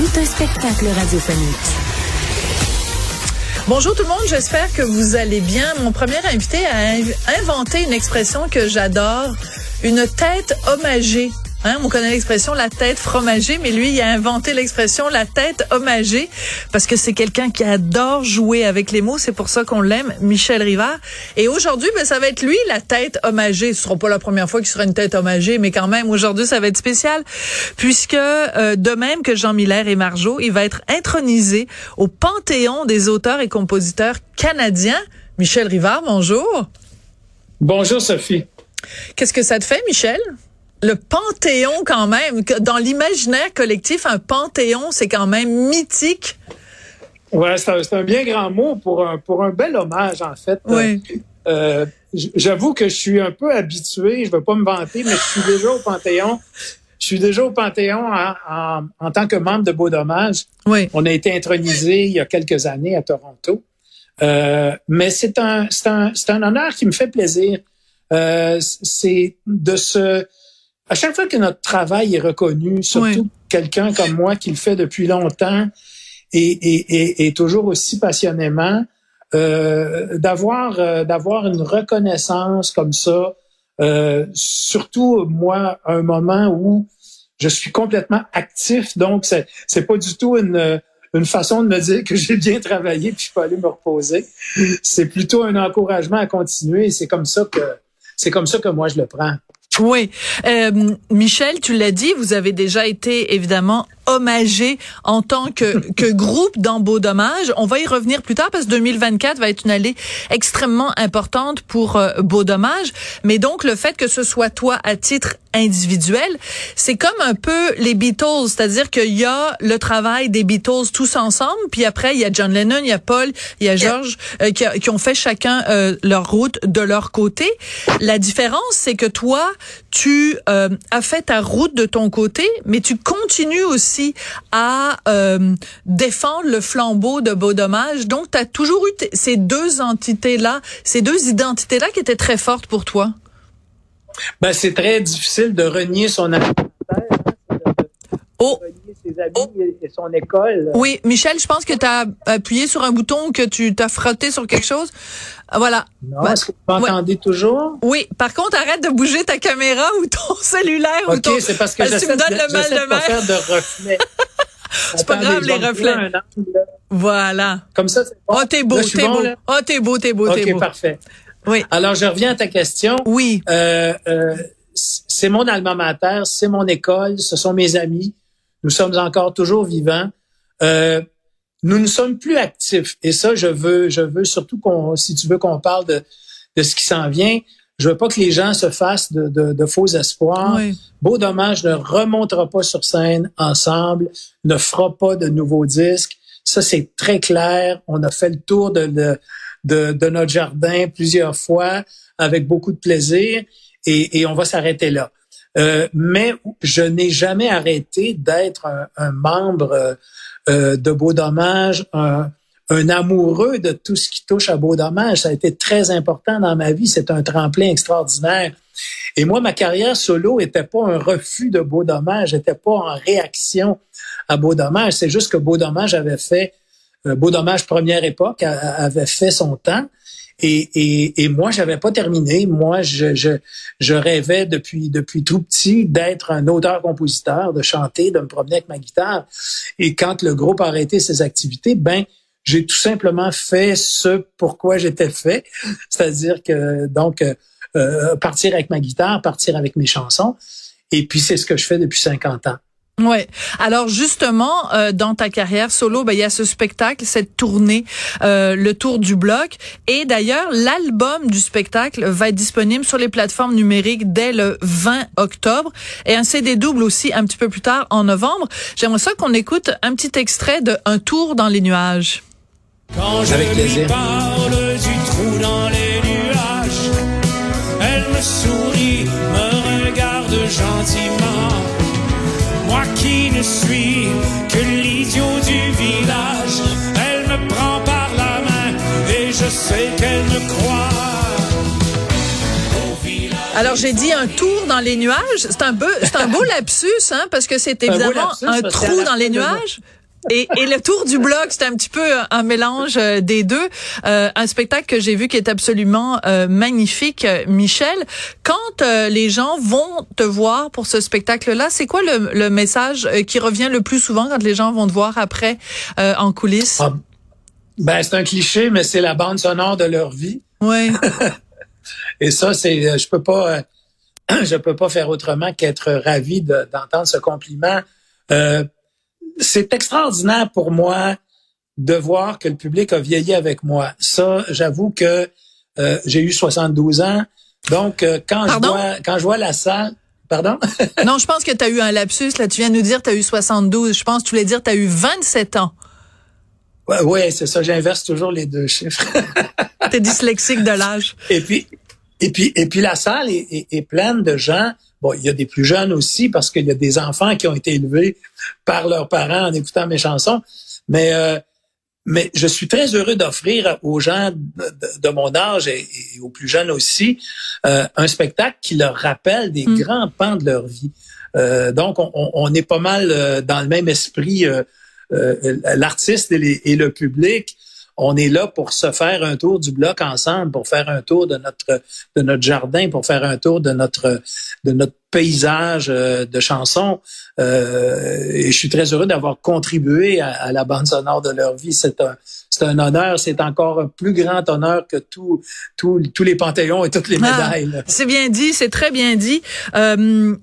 Tout un spectacle radiophonique. Bonjour tout le monde, j'espère que vous allez bien. Mon premier invité a inventé une expression que j'adore, une tête hommagée. Hein, on connaît l'expression la tête fromagée, mais lui, il a inventé l'expression la tête hommagée parce que c'est quelqu'un qui adore jouer avec les mots. C'est pour ça qu'on l'aime, Michel Rivard. Et aujourd'hui, ben, ça va être lui la tête hommagée. Ce sera pas la première fois qu'il sera une tête hommagée, mais quand même, aujourd'hui, ça va être spécial puisque euh, de même que Jean Miller et Marjo, il va être intronisé au panthéon des auteurs et compositeurs canadiens. Michel Rivard, bonjour. Bonjour, Sophie. Qu'est-ce que ça te fait, Michel? Le panthéon quand même, dans l'imaginaire collectif, un panthéon, c'est quand même mythique. Ouais, c'est un, bien grand mot pour un, pour un bel hommage, en fait. Oui. Euh, J'avoue que je suis un peu habitué, je veux pas me vanter, mais je suis déjà au Panthéon. Je suis déjà au Panthéon en, en, tant que membre de Beau Dommage. Oui. On a été intronisé il y a quelques années à Toronto. Euh, mais c'est un, un, un honneur qui me fait plaisir. Euh, c'est de se à chaque fois que notre travail est reconnu, surtout quelqu'un comme moi qui le fait depuis longtemps et, et, et, toujours aussi passionnément, euh, d'avoir euh, d'avoir une reconnaissance comme ça, euh, surtout moi, à un moment où je suis complètement actif, donc c'est c'est pas du tout une une façon de me dire que j'ai bien travaillé puis je peux aller me reposer. C'est plutôt un encouragement à continuer. Et c'est comme ça que c'est comme ça que moi je le prends. Oui. Euh, Michel, tu l'as dit, vous avez déjà été évidemment hommagé en tant que, que groupe dans Beau Dommage. On va y revenir plus tard parce que 2024 va être une année extrêmement importante pour euh, Beau Dommage. Mais donc, le fait que ce soit toi à titre individuel, c'est comme un peu les Beatles, c'est-à-dire qu'il y a le travail des Beatles tous ensemble, puis après, il y a John Lennon, il y a Paul, il y a George, euh, qui, qui, ont fait chacun euh, leur route de leur côté. La différence, c'est que toi, tu euh, as fait ta route de ton côté, mais tu continues aussi à euh, défendre le flambeau de Beau Dommage. Donc, tu as toujours eu ces deux entités-là, ces deux identités-là qui étaient très fortes pour toi? Ben, c'est très difficile de renier son hein, Oh. Ses amis et son école. Oui, Michel, je pense que tu as appuyé sur un bouton, que tu t'as frotté sur quelque chose. Voilà. Non, est-ce que vous m'entendez toujours? Oui. Par contre, arrête de bouger ta caméra ou ton cellulaire OK, ou ton... c'est parce que je me donnes le mal de, pas faire de reflets. c'est pas grave, les reflets. Voilà. Comme ça, c'est bon. Oh, t'es beau, t'es beau. Oh, t'es beau, t'es beau, t'es beau. OK, parfait. Oui. Alors, je reviens à ta question. Oui. Euh, euh, c'est mon alma mater, c'est mon école, ce sont mes amis. Nous sommes encore toujours vivants. Euh, nous ne sommes plus actifs. Et ça, je veux, je veux surtout qu'on, si tu veux qu'on parle de, de ce qui s'en vient, je veux pas que les gens se fassent de, de, de faux espoirs. Beau dommage ne remontera pas sur scène ensemble, ne fera pas de nouveaux disques. Ça, c'est très clair. On a fait le tour de, de, de, notre jardin plusieurs fois avec beaucoup de plaisir et, et on va s'arrêter là. Euh, mais je n'ai jamais arrêté d'être un, membre euh, de Beau Dommage, un, amoureux de tout ce qui touche à Beau Dommage. Ça a été très important dans ma vie. C'est un tremplin extraordinaire. Et moi, ma carrière solo était pas un refus de Beau Dommage, n'était pas en réaction à Beau Dommage. C'est juste que Beau Dommage avait fait, euh, Beau Dommage première époque avait fait son temps. Et, et, et moi, j'avais pas terminé. Moi, je, je, je rêvais depuis depuis tout petit d'être un auteur-compositeur, de chanter, de me promener avec ma guitare. Et quand le groupe a arrêté ses activités, ben j'ai tout simplement fait ce pourquoi j'étais fait, c'est-à-dire que donc euh, partir avec ma guitare, partir avec mes chansons. Et puis c'est ce que je fais depuis 50 ans. Ouais. Alors justement, euh, dans ta carrière solo, ben, il y a ce spectacle, cette tournée, euh, le tour du bloc. Et d'ailleurs, l'album du spectacle va être disponible sur les plateformes numériques dès le 20 octobre et un CD double aussi un petit peu plus tard en novembre. J'aimerais ça qu'on écoute un petit extrait de Un tour dans les nuages. Quand je Avec plaisir. lui parle du trou dans les nuages, elle me sourit, me regarde gentiment. Moi qui ne suis que l'idiot du village, elle me prend par la main et je sais qu'elle me croit. Alors j'ai dit un tour dans les nuages. C'est un peu, c'est un beau lapsus, hein, parce que c'est un beau évidemment lapsus, un parce qu'à trou dans les nuages. Et, et le tour du bloc, c'est un petit peu un mélange euh, des deux. Euh, un spectacle que j'ai vu qui est absolument euh, magnifique, Michel. Quand euh, les gens vont te voir pour ce spectacle-là, c'est quoi le, le message euh, qui revient le plus souvent quand les gens vont te voir après euh, en coulisses? Ah, ben, c'est un cliché, mais c'est la bande sonore de leur vie. Ouais. Et ça, c'est, je peux pas, je peux pas faire autrement qu'être ravi de- d'entendre ce compliment. C'est extraordinaire pour moi de voir que le public a vieilli avec moi. Ça, j'avoue que euh, j'ai eu 72 ans. Donc, euh, quand je vois, quand je vois la salle, pardon? non, je pense que tu as eu un lapsus. Là, tu viens de nous dire que tu as eu 72. Je pense que tu voulais dire que tu as eu 27 ans. ouais, ouais, c'est ça. J'inverse toujours les deux chiffres. T'es dyslexique de l'âge. Et puis, et puis, et puis la salle est, est- est pleine de gens. Bon, il y a des plus jeunes aussi parce qu'il y a des enfants qui ont été élevés par leurs parents en écoutant mes chansons. Mais, euh, mais je suis très heureux d'offrir aux gens de, mon âge et, et aux plus jeunes aussi euh, un spectacle qui leur rappelle des Mm. grands pans de leur vie. Euh, donc, on, est pas mal euh, dans le même esprit, euh, euh, l'artiste et le public on est là pour se faire un tour du bloc ensemble, pour faire un tour de notre de notre jardin, pour faire un tour de notre de notre paysage euh, de chansons. Euh, et je suis très heureux d'avoir contribué à, à la bande sonore de leur vie. C'est un c'est un honneur, c'est encore un plus grand honneur que tout- tous les panthéons et toutes les Ah. médailles. C'est bien dit, c'est très bien dit. Euh,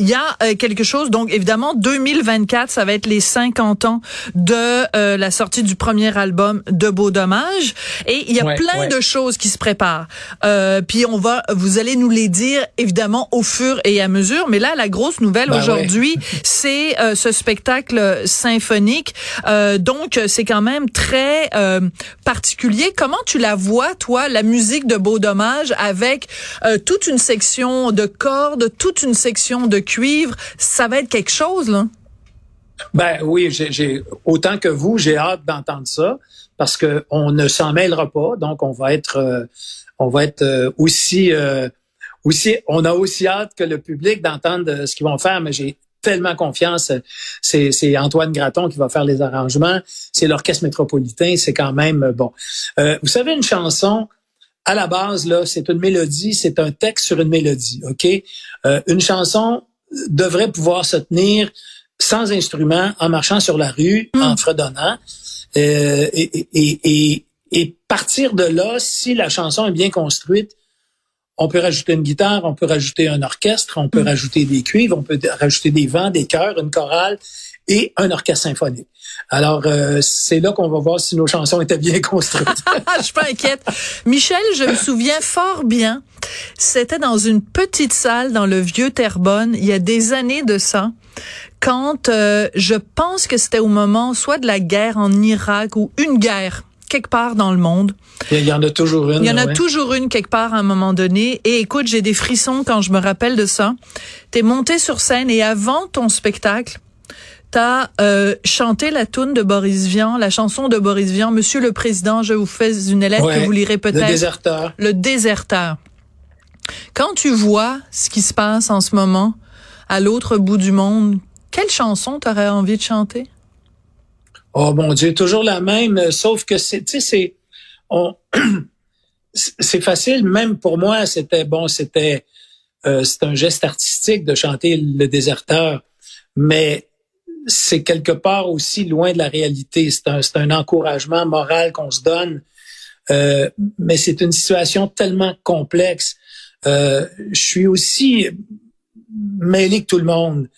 il y a euh, quelque chose, donc évidemment, 2024, ça va être les 50 ans de euh, la sortie du premier album de Beau Dommage. Et il y a Ouais, plein ouais. de choses qui se préparent. Euh, puis on va, vous allez nous les dire, évidemment, au fur et à mesure. Mais là, la grosse nouvelle Ben aujourd'hui, c'est euh, ce spectacle symphonique. Euh, donc, c'est quand même très euh, particulier. Comment tu la vois, toi, la musique de Beau Dommage, avec euh, toute une section de cordes, toute une section de cuivre? Ça va être quelque chose, là. Ben oui, autant que vous, j'ai hâte d'entendre ça parce que on ne s'en mêlera pas, donc on va être, euh, on va être euh, aussi, euh, aussi, on a aussi hâte que le public d'entendre ce qu'ils vont faire, mais j'ai tellement confiance. C'est, Antoine Graton qui va faire les arrangements, c'est l'orchestre métropolitain, c'est quand même bon. Vous savez une chanson. À la base, là, c'est une mélodie, c'est un texte sur une mélodie, ok? Une chanson devrait pouvoir se tenir sans instrument, en marchant sur la rue, Mm. en fredonnant. Euh, et, et, et, et, et partir de là, si la chanson est bien construite, on peut rajouter une guitare, on peut rajouter un orchestre, on peut Mm. rajouter des cuivres, on peut rajouter des vents, des chœurs, une chorale et un orchestre symphonique. Alors, euh, c'est là qu'on va voir si nos chansons étaient bien construites. je suis pas inquiète. Michel, je me souviens fort bien. C'était dans une petite salle dans le vieux Terrebonne, il y a des années de ça, quand euh, je pense que c'était au moment soit de la guerre en Irak ou une guerre quelque part dans le monde. Il y en a toujours une. Il y en a ouais. toujours une quelque part à un moment donné. Et écoute, j'ai des frissons quand je me rappelle de ça. T'es monté sur scène et avant ton spectacle, t'as euh, chanté la toune de Boris Vian, la chanson de Boris Vian, Monsieur le Président, je vous fais une lettre Ouais. que vous lirez Le peut-être. déserteur. Le déserteur. Quand tu vois ce qui se passe en ce moment à l'autre bout du monde, quelle chanson t'aurais envie de chanter? Oh mon Dieu, toujours la même, sauf que c'est, tu sais, c'est, on, c'est facile. Même pour moi, c'était bon, c'était, euh, c'est un geste artistique de chanter le déserteur, mais c'est quelque part aussi loin de la réalité. C'est un, un encouragement moral qu'on se donne, euh, mais c'est une situation tellement complexe. Euh, je suis aussi mêlé que tout le monde.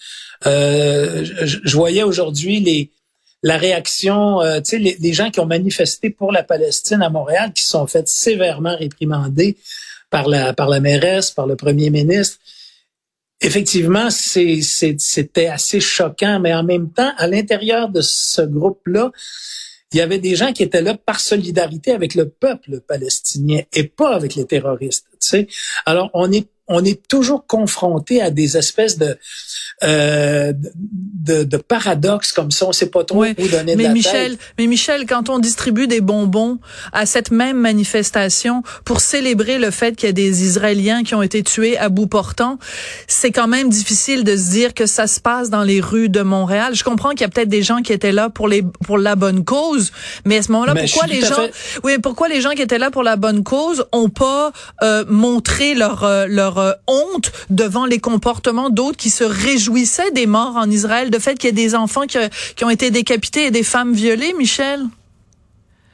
Euh, je, voyais aujourd'hui les la réaction, euh, tu sais, les, les, gens qui ont manifesté pour la Palestine à Montréal, qui sont fait sévèrement réprimander par la par la mairesse, par le premier ministre. Effectivement, c'était assez choquant, mais en même temps, à l'intérieur de ce groupe-là, il y avait des gens qui étaient là par solidarité avec le peuple palestinien et pas avec les terroristes. Tu sais. Alors, on est on est toujours confronté à des espèces de euh, de, de, paradoxes comme ça. On sait pas trop où donner mais de la Michel, Mais Michel, quand on distribue des bonbons à cette même manifestation pour célébrer le fait qu'il y a des Israéliens qui ont été tués à bout portant, c'est quand même difficile de se dire que ça se passe dans les rues de Montréal. Je comprends qu'il y a peut-être des gens qui étaient là pour les pour la bonne cause, mais à ce moment-là, pourquoi les gens, oui, pourquoi les gens qui étaient là pour la bonne cause ont pas euh, montré leur euh, leur euh, honte devant les comportements d'autres qui se réjouissaient des morts en Israël, de fait qu'il y ait des enfants qui, qui ont été décapités et des femmes violées, Michel?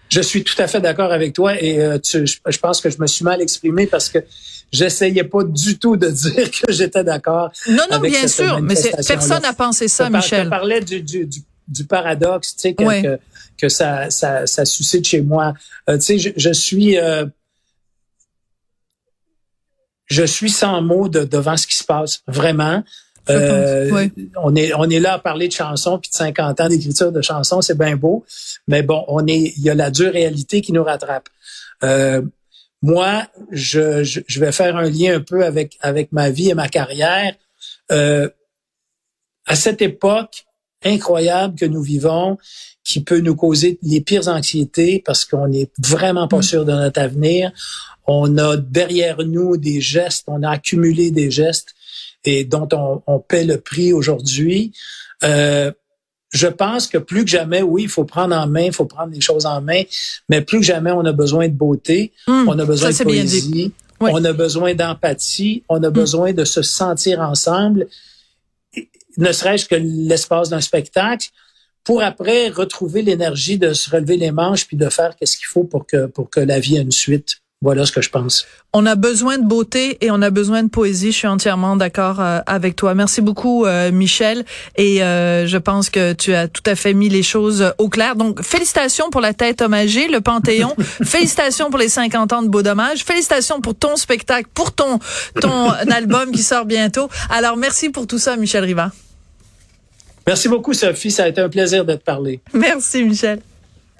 Je suis tout à fait d'accord avec toi et euh, tu, je, pense que je me suis mal exprimé parce que j'essayais pas du tout de dire que j'étais d'accord. Non, non, bien sûr, mais personne n'a pensé ça, Michel. Tu parlais du, du, du, paradoxe, tu sais, que, que, ça, ça, ça, suscite chez moi. Euh, tu sais, je, je suis euh, je suis sans mots de, devant ce qui se passe, vraiment. Euh, on est on est là à parler de chansons puis de 50 ans d'écriture de chansons, c'est bien beau, mais bon, on est il y a la dure réalité qui nous rattrape. Euh, moi, je, je, vais faire un lien un peu avec avec ma vie et ma carrière. Euh, à cette époque incroyable que nous vivons, qui peut nous causer les pires anxiétés parce qu'on n'est vraiment pas mm. sûr de notre avenir. On a derrière nous des gestes, on a accumulé des gestes et dont on, on paie le prix aujourd'hui. Euh, je pense que plus que jamais, oui, il faut prendre en main, il faut prendre les choses en main, mais plus que jamais, on a besoin de beauté, hmm, on a besoin de poésie, on a besoin d'empathie, on a hmm. besoin de se sentir ensemble, ne serait-ce que l'espace d'un spectacle, pour après retrouver l'énergie de se relever les manches puis de faire qu'est-ce qu'il faut pour que pour que la vie ait une suite. Voilà ce que je pense. On a besoin de beauté et on a besoin de poésie. Je suis entièrement d'accord euh, avec toi. Merci beaucoup, euh, Michel. Et euh, je pense que tu as tout à fait mis les choses au clair. Donc, félicitations pour la tête hommagée, le Panthéon. félicitations pour les 50 ans de Beau Dommage. Félicitations pour ton spectacle, pour ton ton album qui sort bientôt. Alors, merci pour tout ça, Michel Riva. Merci beaucoup, Sophie. Ça a été un plaisir de te parler. Merci, Michel.